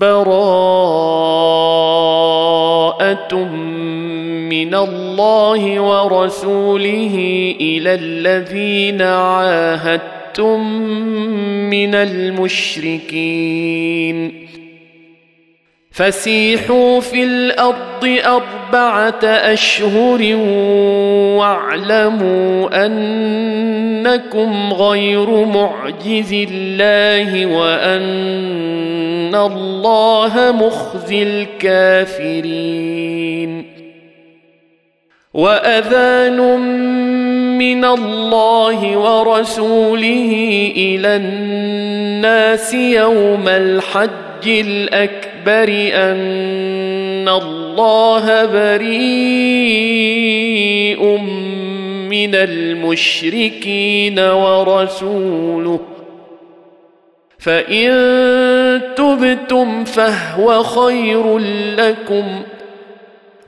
براءة من الله ورسوله إلى الذين عاهدتم من المشركين. فسيحوا في الأرض اربعه اشهر واعلموا انكم غير معجز الله وان الله مخزي الكافرين واذان من الله ورسوله إلى الناس يوم الحج الاكبر ان الله بريء من المشركين ورسوله. فان تبتم فهو خير لكم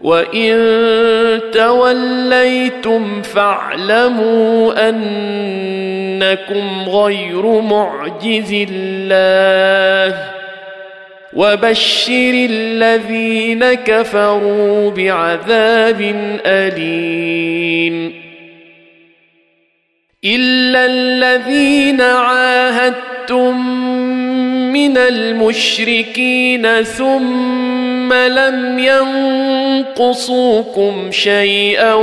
وان توليتم فاعلموا انكم غير معجز الله. وبشر الذين كفروا بعذاب أليم. إلا الذين عاهدتم من المشركين ثم لم ينقصوكم شيئا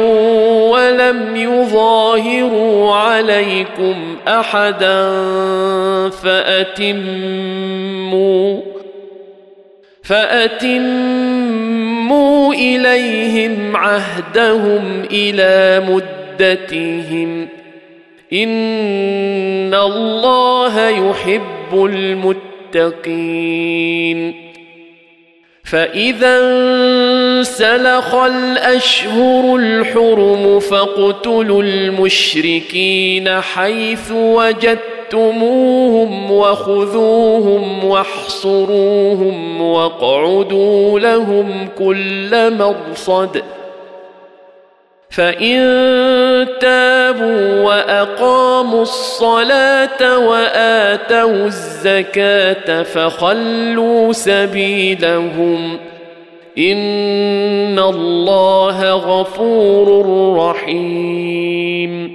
ولم يظاهروا عليكم أحدا فأتموا فأتموا إليهم عهدهم إلى مدتهم. إن الله يحب المتقين. فإذا انسلخ الأشهر الحرم فاقتلوا المشركين حيث وجدتموهم وخذوهم واحصروهم واقعدوا لهم كل مرصد فان تابوا واقاموا الصلاه واتوا الزكاه فخلوا سبيلهم ان الله غفور رحيم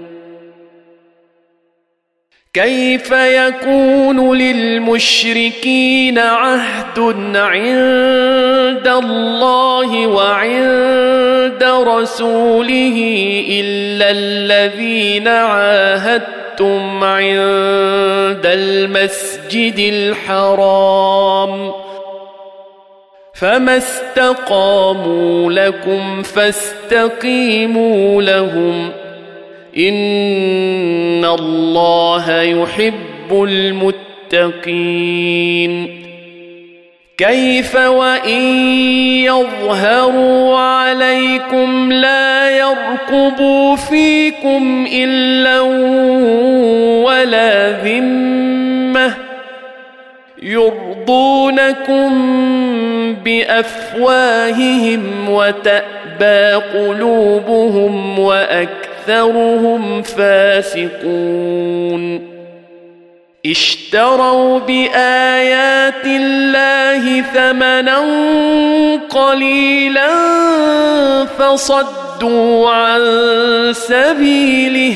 كيف يكون للمشركين عهد عند الله وعند رسوله إلا الذين عاهدتم عند المسجد الحرام؟ فما استقاموا لكم فاستقيموا لهم ان الله يحب المتقين كيف وان يظهروا عليكم لا يرقبوا فيكم الا ولا ذمه يرضونكم بأفواههم وتأبى قلوبهم وأكثر اكثرهم فاسقون. اشتروا بآيات الله ثمنا قليلا فصدوا عن سبيله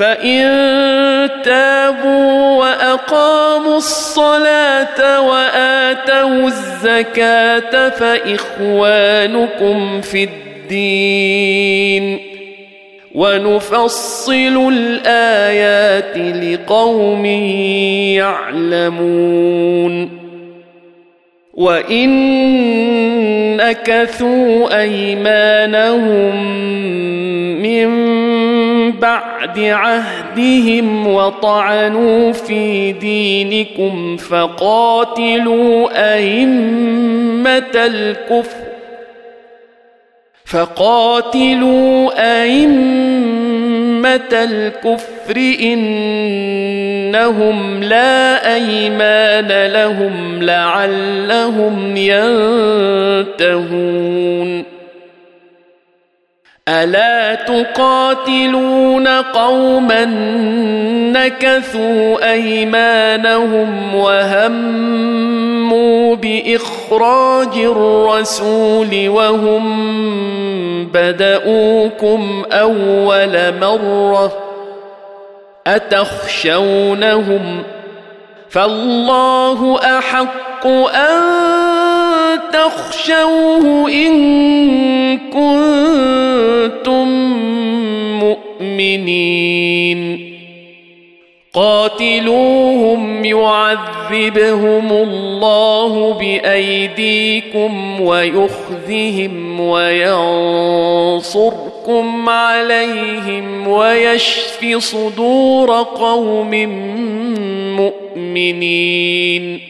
فان تابوا واقاموا الصلاه واتوا الزكاه فاخوانكم في الدين ونفصل الايات لقوم يعلمون وان نكثوا ايمانهم من بعد عهدهم وطعنوا في دينكم فقاتلوا أئمة الكفر فقاتلوا أئمة الكفر إنهم لا أيمان لهم لعلهم ينتهون ألا تقاتلون قوما نكثوا أيمانهم وهموا بإخراج الرسول وهم بدؤوكم أول مرة أتخشونهم فالله أحق أن تخشوه إن كنتم مؤمنين. قاتلوهم يعذبهم الله بأيديكم ويخذهم وينصركم عليهم ويشف صدور قوم مؤمنين.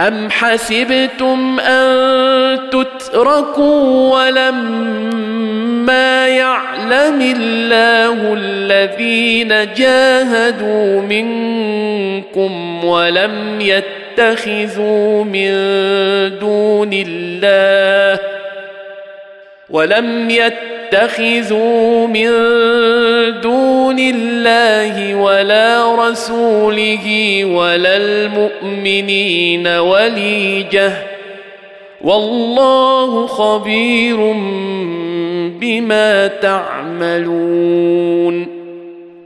أم حسبتم أن تتركوا ولما يعلم الله الذين جاهدوا منكم ولم يتخذوا من دون الله ولم يتخذوا من دون الله ولا رسوله ولا المؤمنين وليجة. والله خبير بما تعملون.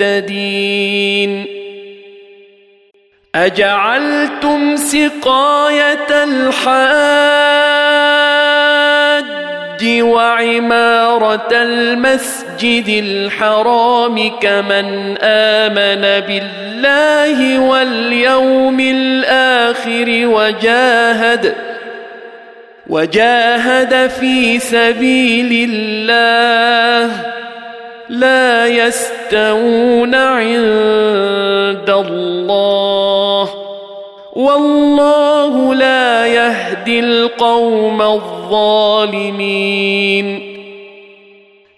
المهتدين أجعلتم سقاية الحاج وعمارة المسجد الحرام كمن آمن بالله واليوم الآخر وجاهد وجاهد في سبيل الله. لا يستوون عند الله والله لا يهدي القوم الظالمين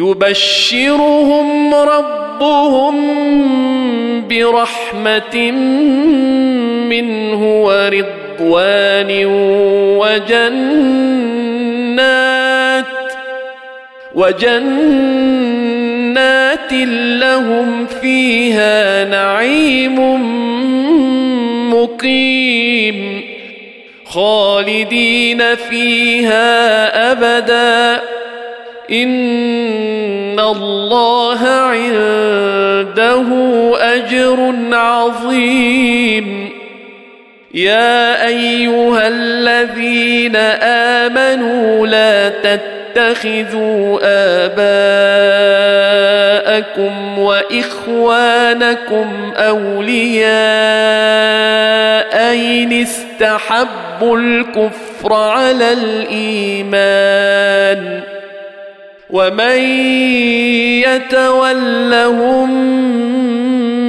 يبشرهم ربهم برحمة منه ورضوان وجنات وجنات لهم فيها نعيم مقيم خالدين فيها أبدا ان الله عنده اجر عظيم. يا ايها الذين امنوا لا تتخذوا اباءكم واخوانكم اولياء ان استحبوا الكفر على الايمان ومن يتولهم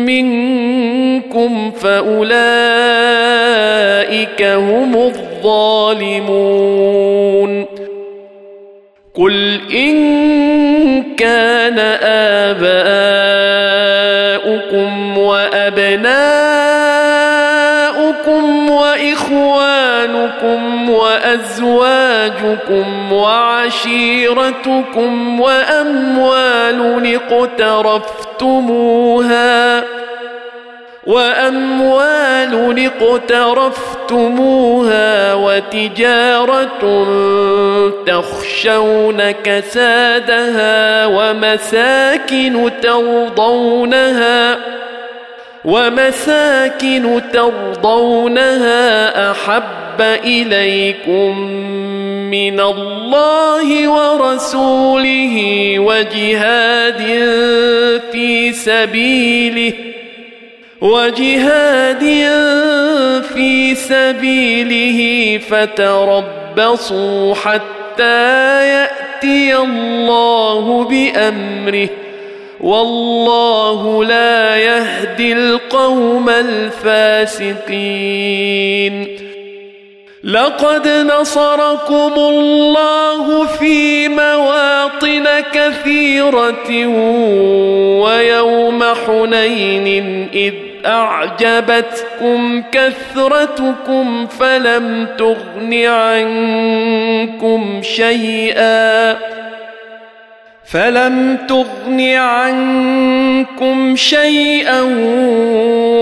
منكم فأولئك هم الظالمون. قل إن كان آباؤكم وأبناؤكم واخوانكم وأزواجكم وعشيرتكم وأموال اقترفتموها وأموال اقترفتموها وتجارة تخشون كسادها ومساكن ترضونها ومساكن ترضونها أحب إليكم من الله ورسوله وجهاد في سبيله وجهاد في سبيله فتربصوا حتى يأتي الله بأمره. والله لا يهدي القوم الفاسقين. لقد نصركم الله في مواطن كثيرة ويوم حنين إذ أعجبتكم كثرتكم فلم تغن عنكم شيئا. فلم تغن عنكم شيئا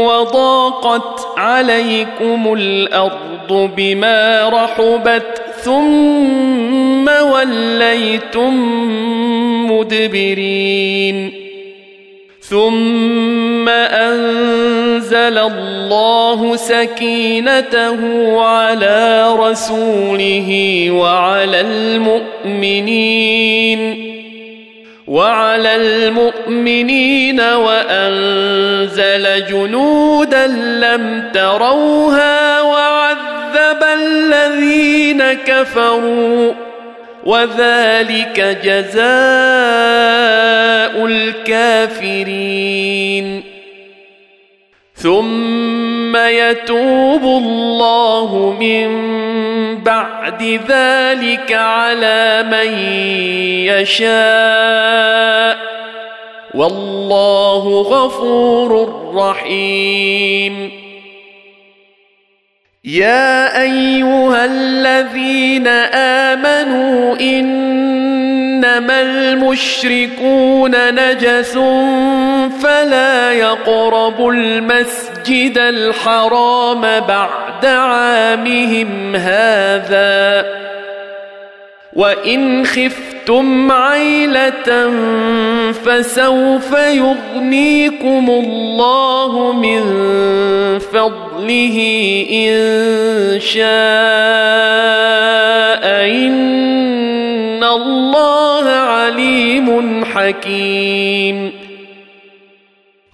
وضاقت عليكم الأرض بما رحبت ثم وليتم مدبرين ثم انزل الله سكينته على رسوله وعلى المؤمنين وعلى المؤمنين وأنزل جنودا لم تروها وعذب الذين كفروا وذلك جزاء الكافرين. ثم يتوب الله من بعد ذلك على من يشاء والله غفور رحيم. يا أيها الذين آمنوا إنما المشركون نجس فلا يقربوا المسجد الحرام بعد عامهم هذا. وإن خفتم عيلة فسوف يغنيكم الله من فضله إن شاء. إن الله عليم حكيم.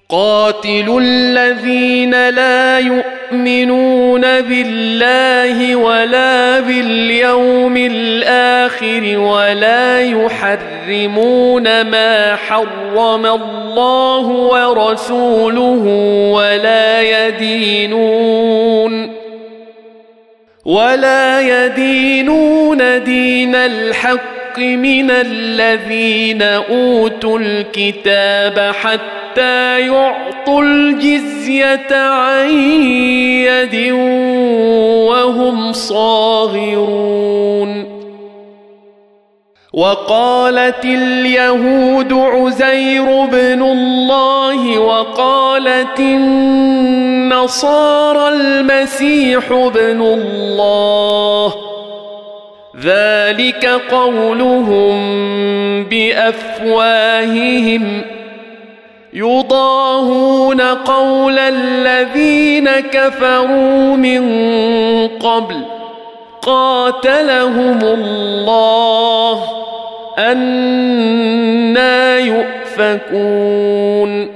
قاتلوا الذين لا يؤمنون بالله ولا باليوم الآخر ولا يحرمون ما حرم الله ورسوله ولا يدينون ولا يدينون دين الحق من الذين أوتوا الكتاب حتى يعطوا الجزية عن يد وهم صاغرون. وقالت اليهود عزير بن الله وقالت النصارى المسيح بن الله. ذلك قولهم بأفواههم. يضاهون قول الذين كفروا من قبل قاتلهم الله أنا يؤفكون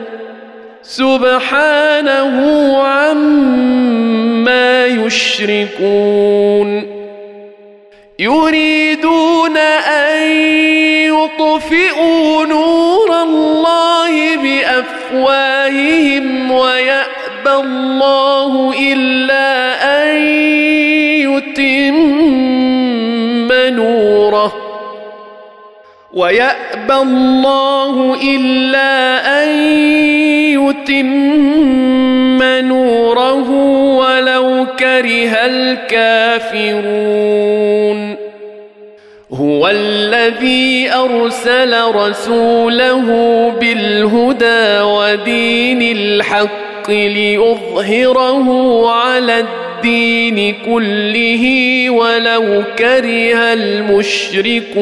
سبحانه عما يشركون يريدون أن يطفئوا نور الله بأفواههم ويأبى الله إلا أن يتم نوره ويأبى الله إلا أن يتم نوره ولو كره الكافرون. هو الذي أرسل رسوله بالهدى ودين الحق ليظهره على الدين كله ولو كره المشركون.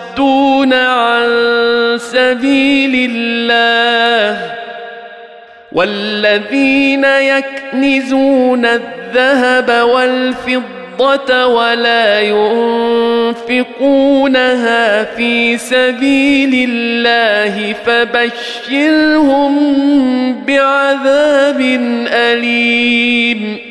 ويصدون عن سبيل الله والذين يكنزون الذهب والفضة ولا ينفقونها في سبيل الله فبشرهم بعذاب أليم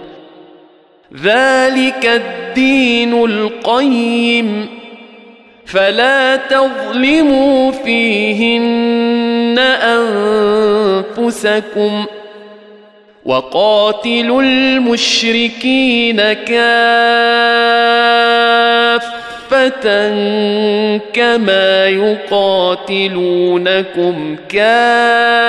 ذلك الدين القيم فلا تظلموا فيهن أنفسكم وقاتلوا المشركين كافة كما يقاتلونكم كافة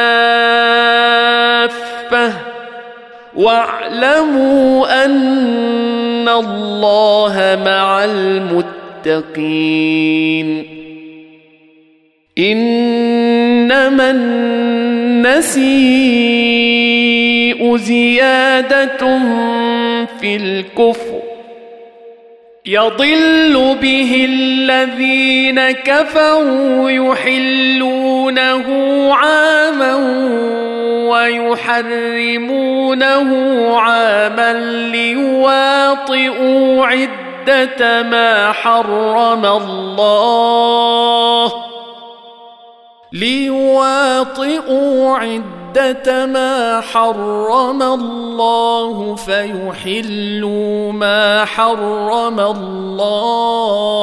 واعلموا أن الله مع المتقين. إنما النسيء زيادة في الكفر. يضل به الذين كفروا يحلونه عاما ويحرمونه عاما ليواطئوا عدة ما حرم الله. ليواطئوا عدة ما حرم الله فيحلوا ما حرم الله.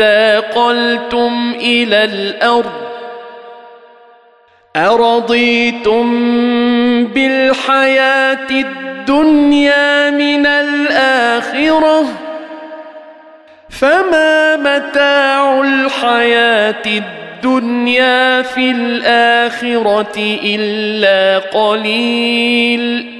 اثاقلتم إلى الأرض؟ أرضيتم بالحياة الدنيا من الآخرة؟ فما متاع الحياة الدنيا في الآخرة إلا قليل.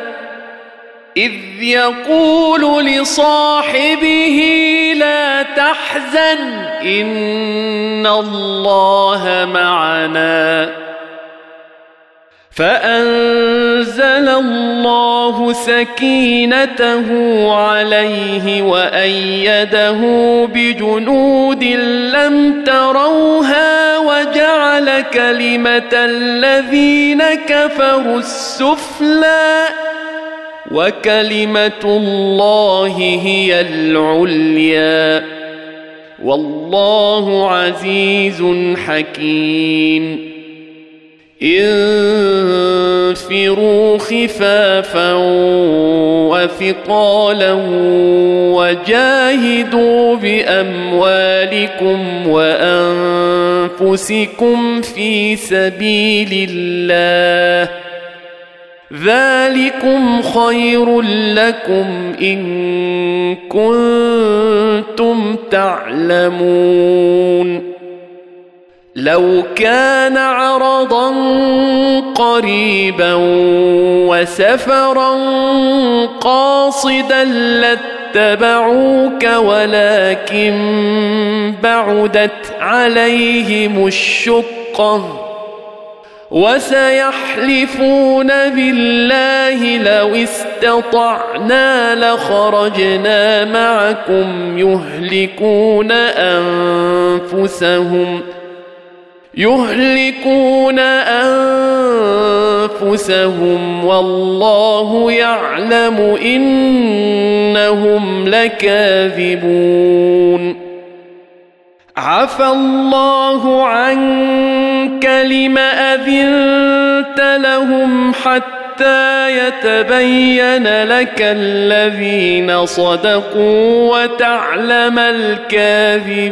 إذ يقول لصاحبه لا تحزن إن الله معنا. فأنزل الله سكينته عليه وأيده بجنود لم تروها وجعل كلمة الذين كفروا السفلى وكلمة الله هي العليا. والله عزيز حكيم. انفروا خفافا وثقالا وجاهدوا بأموالكم وأنفسكم في سبيل الله. ذلكم خير لكم ان كنتم تعلمون لو كان عرضا قريبا وسفرا قاصدا لاتبعوك ولكن بعدت عليهم الشقه وسيحلفون بالله لو استطعنا لخرجنا معكم يهلكون أنفسهم يهلكون أنفسهم والله يعلم إنهم لكاذبون. عفى الله عنك لم أذنت لهم حتى يتبين لك الذين صدقوا وتعلم الكاذبين.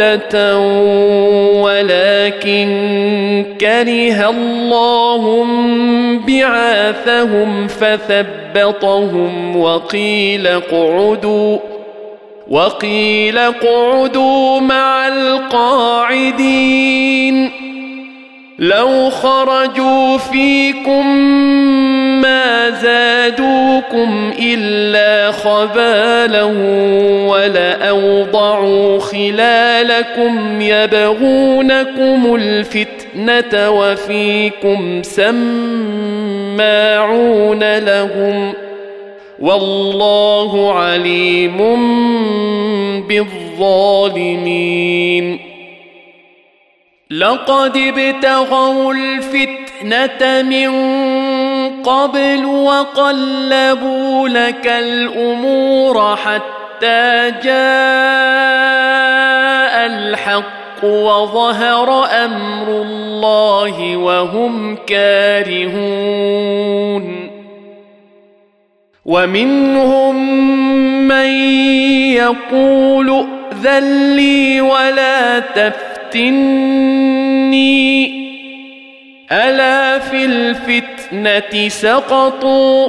عدة ولكن كره الله بعاثهم فثبطهم وقيل اقعدوا وقيل اقعدوا مع القاعدين لو خرجوا فيكم ما زادوكم إلا خبالا ولاوضعوا خلالكم يبغونكم الفتنة وفيكم سماعون لهم والله عليم بالظالمين لقد ابتغوا الفتنة من قبل وقلبوا لك الأمور حتى جاء الحق وظهر أمر الله وهم كارهون. ومنهم من يقول ائذن لي ولا تفتني. ألا في الفتنة سقطوا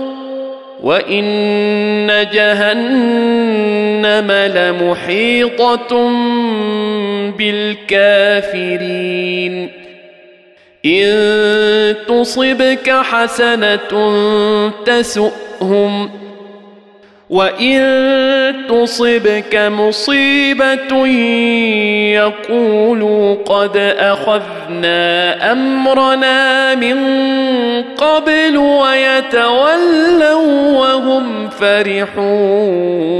وإن جهنم لمحيطة بالكافرين. إن تصبك حسنة تسؤهم وان تصبك مصيبه يقولوا قد اخذنا امرنا من قبل ويتولوا وهم فرحون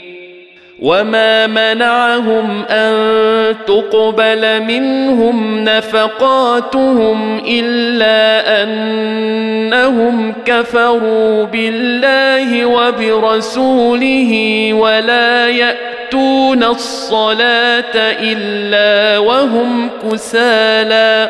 وما منعهم ان تقبل منهم نفقاتهم الا انهم كفروا بالله وبرسوله ولا ياتون الصلاه الا وهم كسالى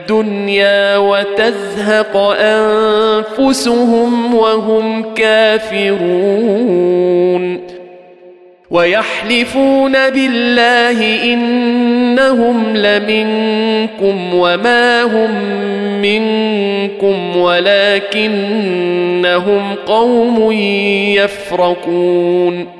الدنيا وتزهق أنفسهم وهم كافرون ويحلفون بالله إنهم لمنكم وما هم منكم ولكنهم قوم يفرقون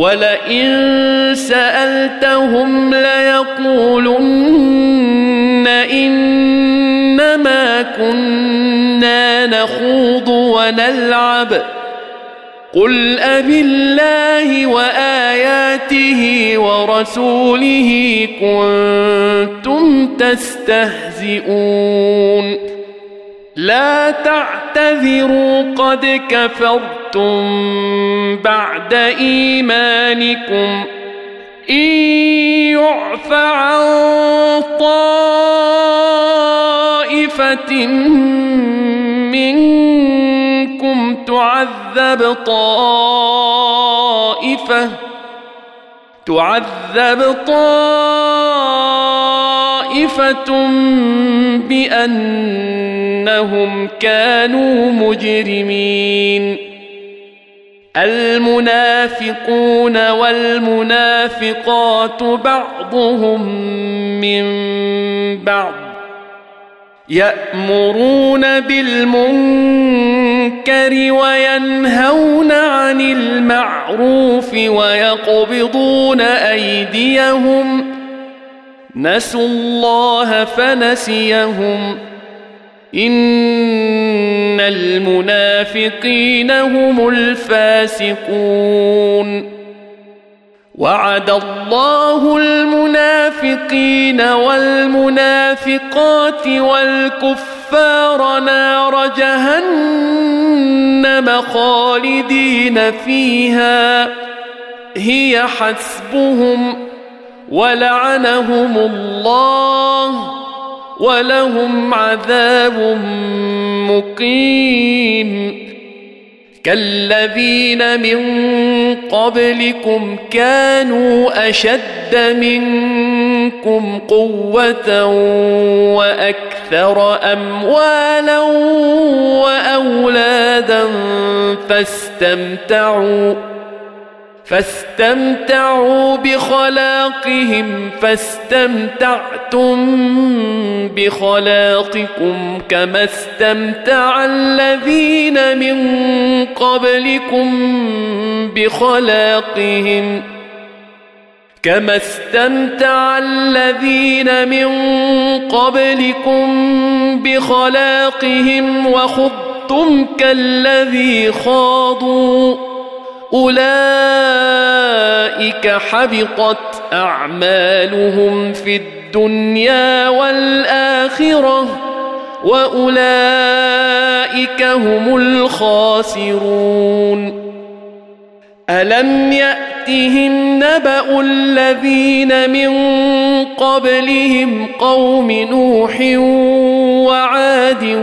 ولئن سألتهم ليقولن إنما كنا نخوض ونلعب. قل أبالله وآياته ورسوله كنتم تستهزئون. لا تعتذروا قد كفرتم بعد إيمانكم إن يعف عن طائفة منكم تعذب طائفة تعذب طائفة بأنهم كانوا مجرمين المنافقون والمنافقات بعضهم من بعض يأمرون بالمنكر وينهون عن المعروف ويقبضون أيديهم نسوا الله فنسيهم المنافقين هم الفاسقون. وعد الله المنافقين والمنافقات والكفار نار جهنم خالدين فيها. هي حسبهم ولعنهم الله. ولهم عذاب مقيم. كالذين من قبلكم كانوا أشد منكم قوة وأكثر أموالا وأولادا فاستمتعوا فاستمتعوا بخلاقهم فاستمتعتم بخلاقكم كما استمتع الذين من قبلكم بخلاقهم. كما استمتع الذين من قبلكم بخلاقهم وخضتم كالذي خاضوا. اولئك حبطت اعمالهم في الدنيا والاخره واولئك هم الخاسرون الم ياتهم نبا الذين من قبلهم قوم نوح وعاد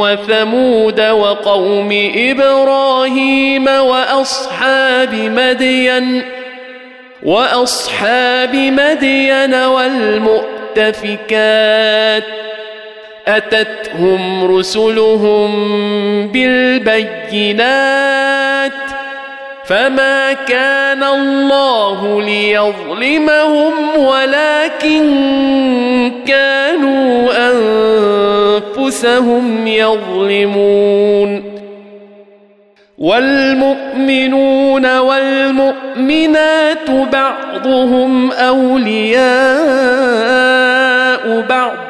وثمود وقوم إبراهيم واصحاب مدين واصحاب مدين والمؤتفكات اتتهم رسلهم بالبينات فما كان الله ليظلمهم ولكن كانوا انفسهم يظلمون والمؤمنون والمؤمنات بعضهم اولياء بعض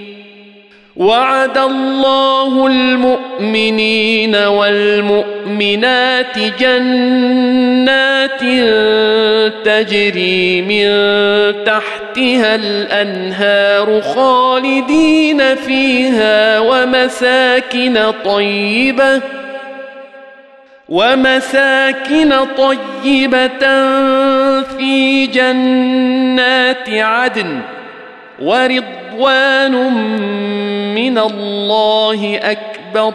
وعد الله المؤمنين والمؤمنات جنات تجري من تحتها الأنهار خالدين فيها ومساكن طيبة ومساكن طيبة في جنات عدن ورضوان من الله أكبر.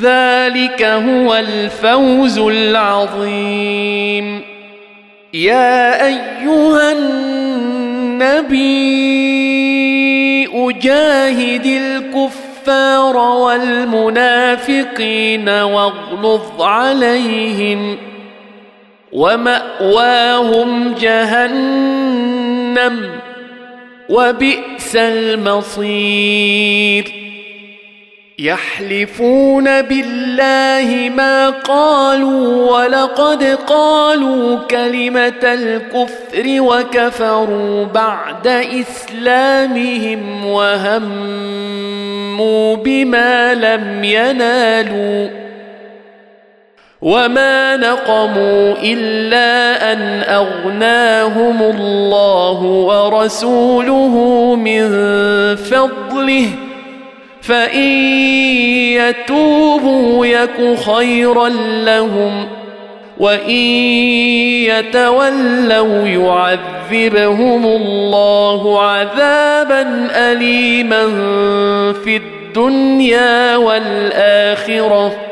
ذلك هو الفوز العظيم. يا أيها النبي أجاهد الكفار والمنافقين واغلظ عليهم ومأواهم جهنم. وبئس المصير. يحلفون بالله ما قالوا ولقد قالوا كلمة الكفر وكفروا بعد إسلامهم وهموا بما لم ينالوا. وما نقموا الا ان اغناهم الله ورسوله من فضله فان يتوبوا يك خيرا لهم وان يتولوا يعذبهم الله عذابا اليما في الدنيا والاخره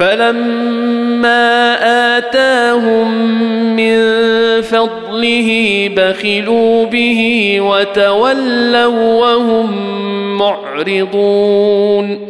فلما اتاهم من فضله بخلوا به وتولوا وهم معرضون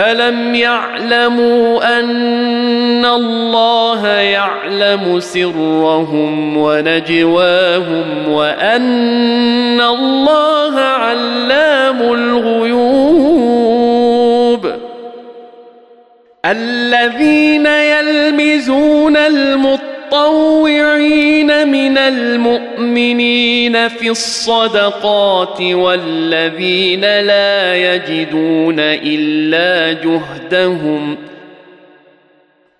ألم يعلموا أن الله يعلم سرهم ونجواهم وأن الله علام الغيوب الذين يلمزون المطلوب المتطوعين من المؤمنين في الصدقات والذين لا يجدون إلا جهدهم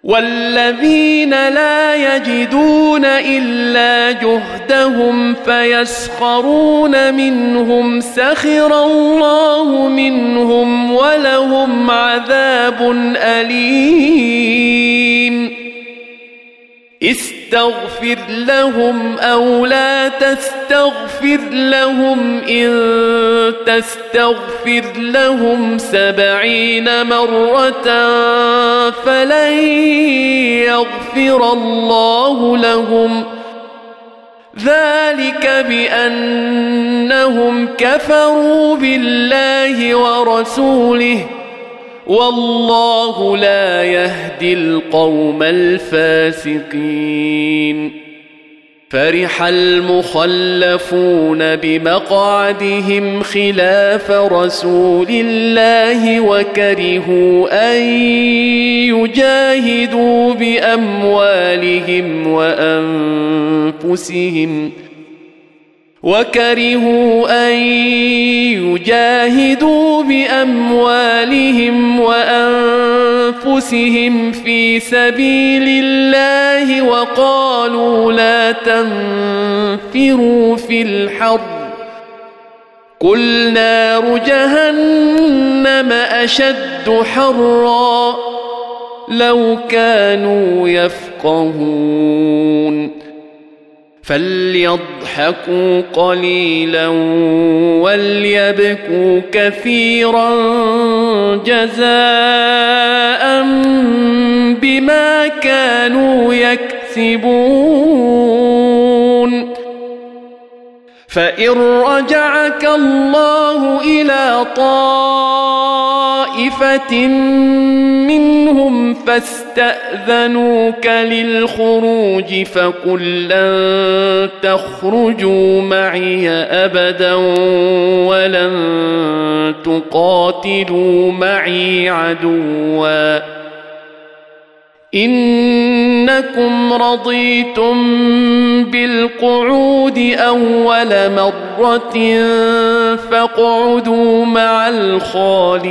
والذين لا يجدون إلا جهدهم فيسخرون منهم سخر الله منهم ولهم عذاب أليم استغفر لهم أو لا تستغفر لهم إن تستغفر لهم سبعين مرة فلن يغفر الله لهم. ذلك بأنهم كفروا بالله ورسوله والله لا يهدي القوم الفاسقين. فرح المخلفون بمقعدهم خلاف رسول الله وكرهوا أن يجاهدوا بأموالهم وأنفسهم. وكرهوا أن يجاهدوا بأموالهم وأنفسهم في سبيل الله وقالوا لا تنفروا في الحر قل نار جهنم أشد حرا. لو كانوا يفقهون. فليضحكوا قليلا وليبكوا كثيرا جزاء بما كانوا يكسبون. فإن رجعك الله إلى طائفة منهم فاستاذنوك للخروج فقل لن تخرجوا معي أبدا ولن تقاتلوا معي عدوا. إنكم رضيتم بالقعود أول مرة فاقعدوا مع الخالفين.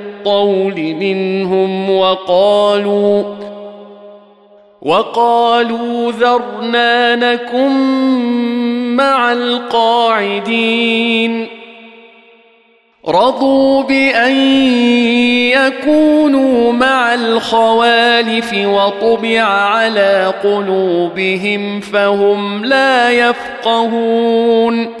الطول منهم وقالوا وقالوا ذرنا نكن مع القاعدين. رضوا بأن يكونوا مع الخوالف وطبع على قلوبهم فهم لا يفقهون.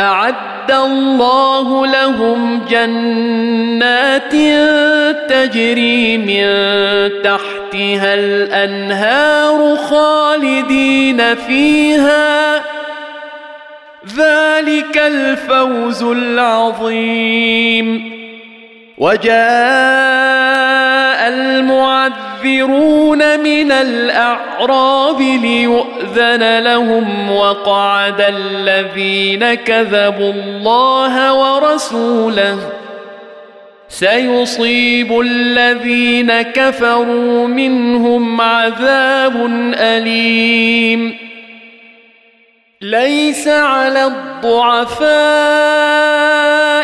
أعد الله لهم جنات تجري من تحتها الأنهار خالدين فيها. ذلك الفوز العظيم. وجاء المعذرون من الأعراب ليؤذن لهم وقعد الذين كذبوا الله ورسوله. سيصيب الذين كفروا منهم عذاب أليم. ليس على الضعفاء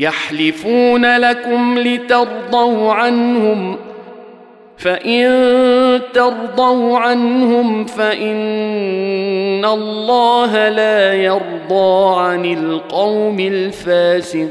يحلفون لكم لترضوا عنهم فإن ترضوا عنهم فإن الله لا يرضى عن القوم الفاسقين.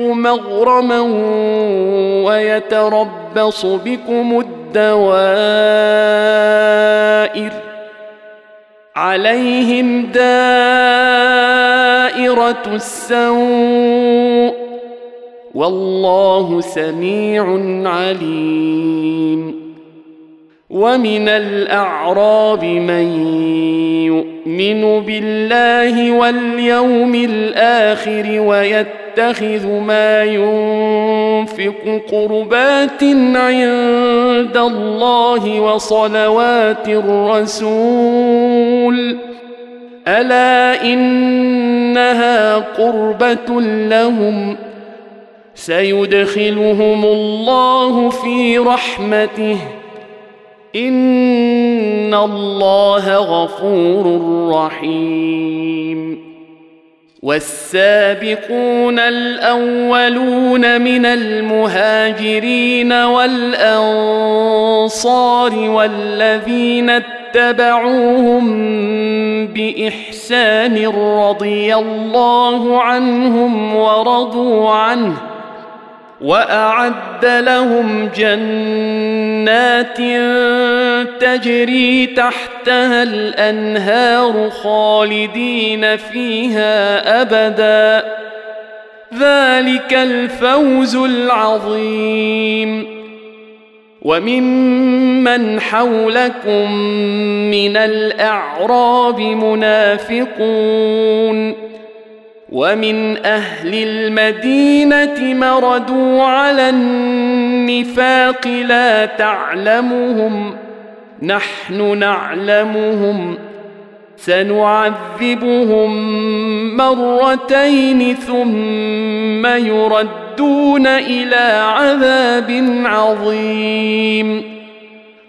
مغرما ويتربص بكم الدوائر عليهم دائرة السوء والله سميع عليم ومن الأعراب من يؤمن بالله واليوم الآخر ويتخذ ما ينفق قربات عند الله وصلوات الرسول. ألا إنها قربة لهم؟ سيدخلهم الله في رحمته. إن الله غفور رحيم. والسابقون الأولون من المهاجرين والأنصار والذين اتبعوهم بإحسان رضي الله عنهم ورضوا عنه وأعد لهم جنات تجري تحتها الأنهار خالدين فيها أبدا. ذلك الفوز العظيم. وممن حولكم من الأعراب منافقون. ومن أهل المدينة مردوا على النفاق لا تعلمهم نحن نعلمهم سنعذبهم مرتين ثم يردون إلى عذاب عظيم.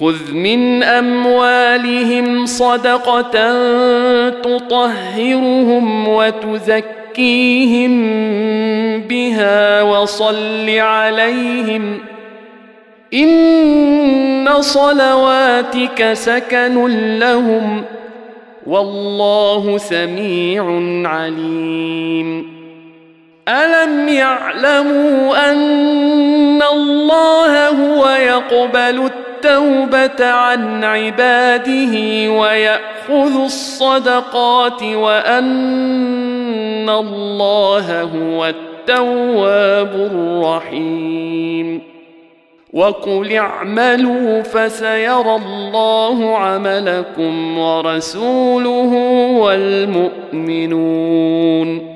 خذ من اموالهم صدقه تطهرهم وتزكيهم بها وصل عليهم ان صلواتك سكن لهم والله سميع عليم الم يعلموا ان الله هو يقبل التوبة عن عباده ويأخذ الصدقات وأن الله هو التواب الرحيم. وقل اعملوا فسيرى الله عملكم ورسوله والمؤمنون.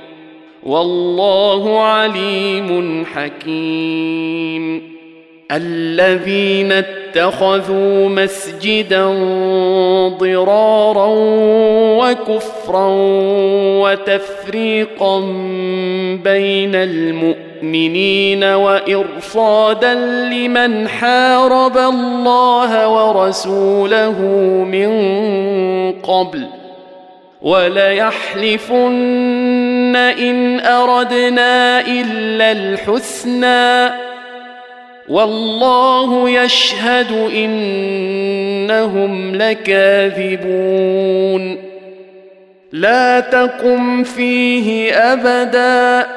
والله عليم حكيم. الذين اتخذوا مسجدا ضرارا وكفرا وتفريقا بين المؤمنين وإرصادا لمن حارب الله ورسوله من قبل وليحلفن إن أردنا إلا الحسنى. والله يشهد إنهم لكاذبون. لا تقم فيه أبدا.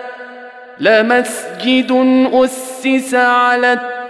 لمسجد أسس على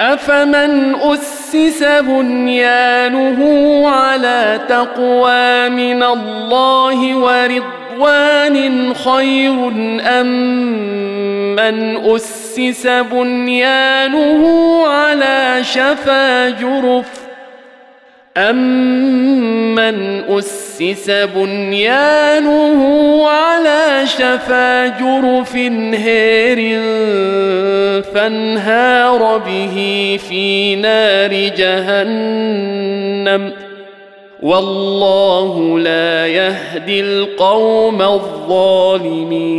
أفمن أسس بنيانه على تقوى من الله ورضوان خير أم من أسس بنيانه على شفا جرف أمن أسس بنيانه على شفا جرف هير فانهار به في نار جهنم والله لا يهدي القوم الظالمين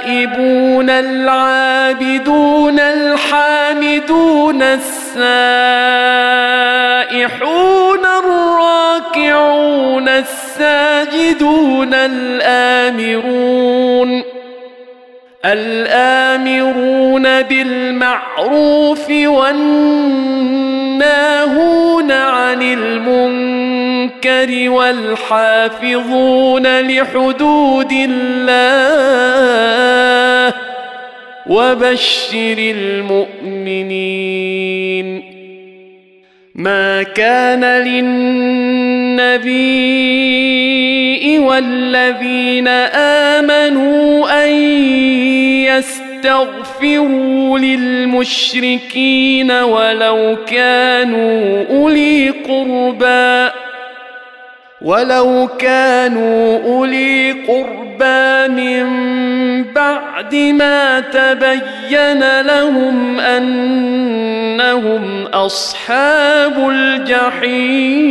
التائبون العابدون الحامدون السائحون الراكعون الساجدون الآمرون الآمرون بالمعروف والناهون عن المنكر والحافظون لحدود الله وبشر المؤمنين. ما كان للنبي والذين آمنوا أن يستغفروا للمشركين ولو كانوا أولي قربى. ولو كانوا أولي قربى من بعد ما تبين لهم أنهم أصحاب الجحيم.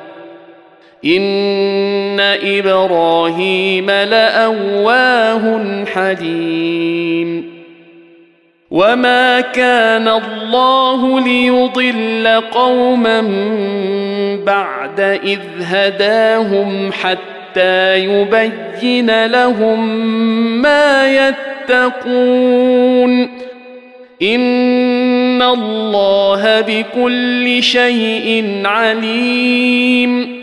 ان إبراهيم لاواه حليم وما كان الله ليضل قوما بعد اذ هداهم حتى يبين لهم ما يتقون ان الله بكل شيء عليم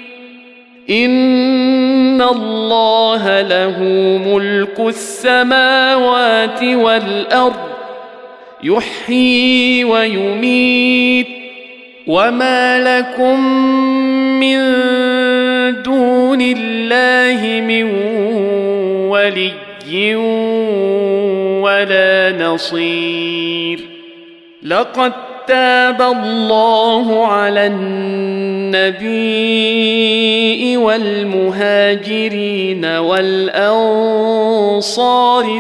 ان الله له ملك السماوات والارض يحيي ويميت. وما لكم من دون الله من ولي ولا نصير. لقد تاب الله على النبي والمهاجرين والانصار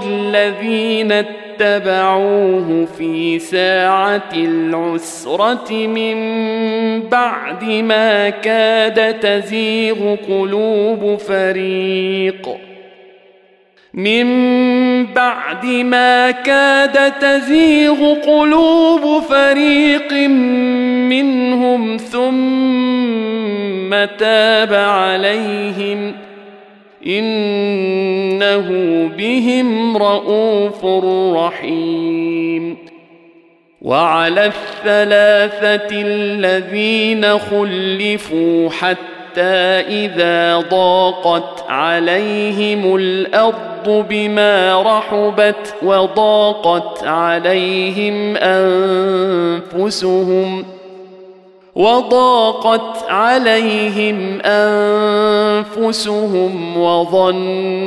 الذين اتبعوه في ساعه العسره من بعد ما كاد تزيغ قلوب فريق من بعد ما كاد تزيغ قلوب فريق منهم ثم تاب عليهم انه بهم رءوف رحيم وعلى الثلاثه الذين خلفوا حتى إذا ضاقت عليهم الأرض بما رحبت وضاقت عليهم أنفسهم وضاقت عليهم أنفسهم وظنوا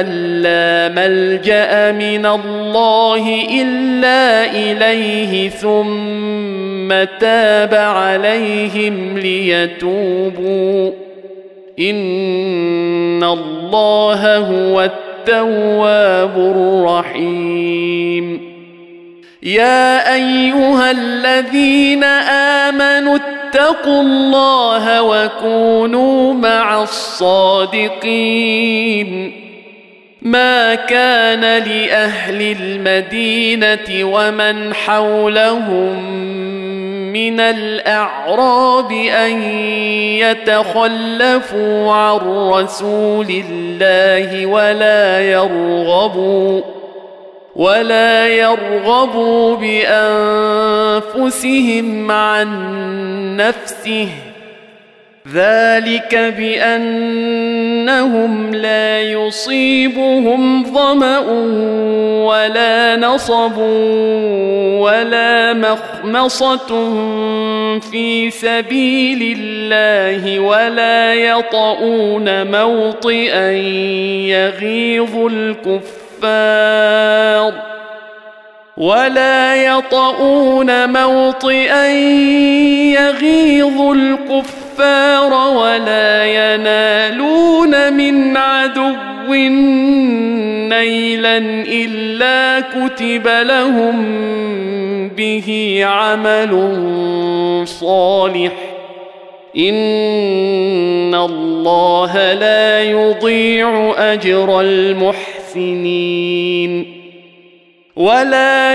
أن لا ملجأ من الله إلا إليه ثم تاب عليهم ليتوبوا ان الله هو التواب الرحيم يا ايها الذين امنوا اتقوا الله وكونوا مع الصادقين ما كان لاهل المدينة ومن حولهم من الأعراب أن يتخلفوا عن رسول الله ولا يرغبوا ولا يرغبوا بأنفسهم عن نفسه. ذلك بأنهم لا يصيبهم ظمأ ولا نصب ولا مخمصة في سبيل الله ولا يطؤون موطئا يغيظ الكفار ولا يطؤون موطئا يغيظ الكفار ولا ينالون من عدو نيلا إلا كتب لهم به عمل صالح. إن الله لا يضيع أجر المحسنين. سنين ولا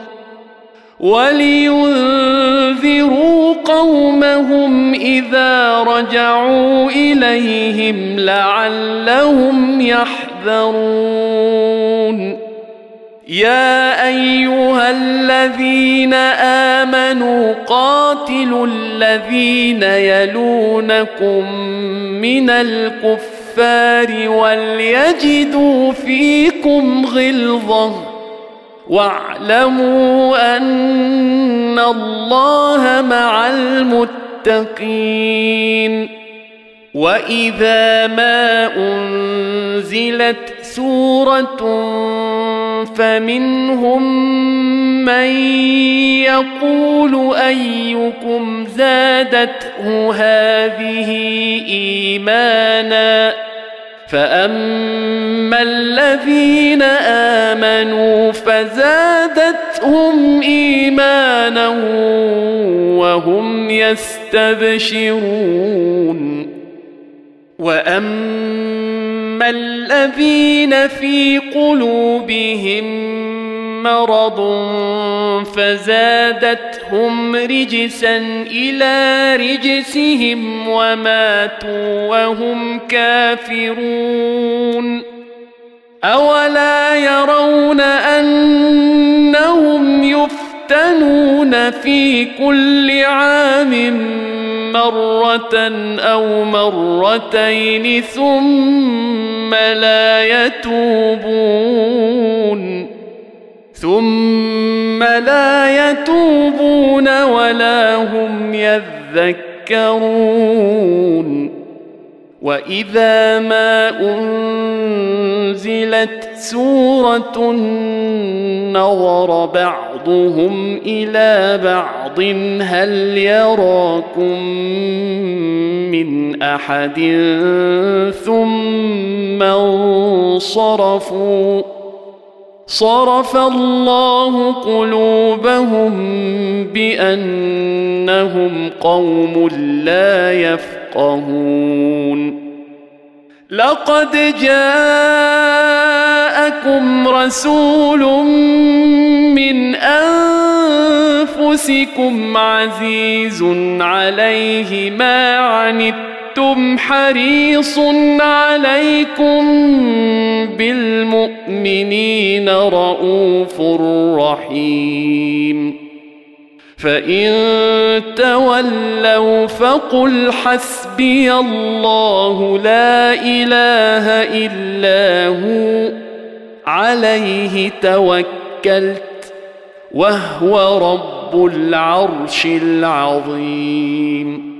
ولينذروا قومهم إذا رجعوا إليهم لعلهم يحذرون. يا أيها الذين آمنوا قاتلوا الذين يلونكم من الكفار وليجدوا فيكم غلظة. واعلموا أن الله مع المتقين. وإذا ما أنزلت سورة فمنهم من يقول أيكم زادته هذه إيمانا فاما الذين امنوا فزادتهم ايمانا وهم يستبشرون واما الذين في قلوبهم مرض فزادتهم رجسا إلى رجسهم وماتوا وهم كافرون. أولا يرون أنهم يفتنون في كل عام مرة أو مرتين ثم لا يتوبون. ثم لا يتوبون ولا هم يذكرون. وإذا ما أنزلت سورة نظر بعضهم إلى بعض هل يراكم من أحد؟ ثم انصرفوا. صرف الله قلوبهم بأنهم قوم لا يفقهون. لقد جاءكم رسول من أنفسكم عزيز عليه ما عنتم حريص عليكم بالمؤمنين رءوف رحيم. فإن تولوا فقل حسبي الله لا إله إلا هو عليه توكلت وهو رب العرش العظيم.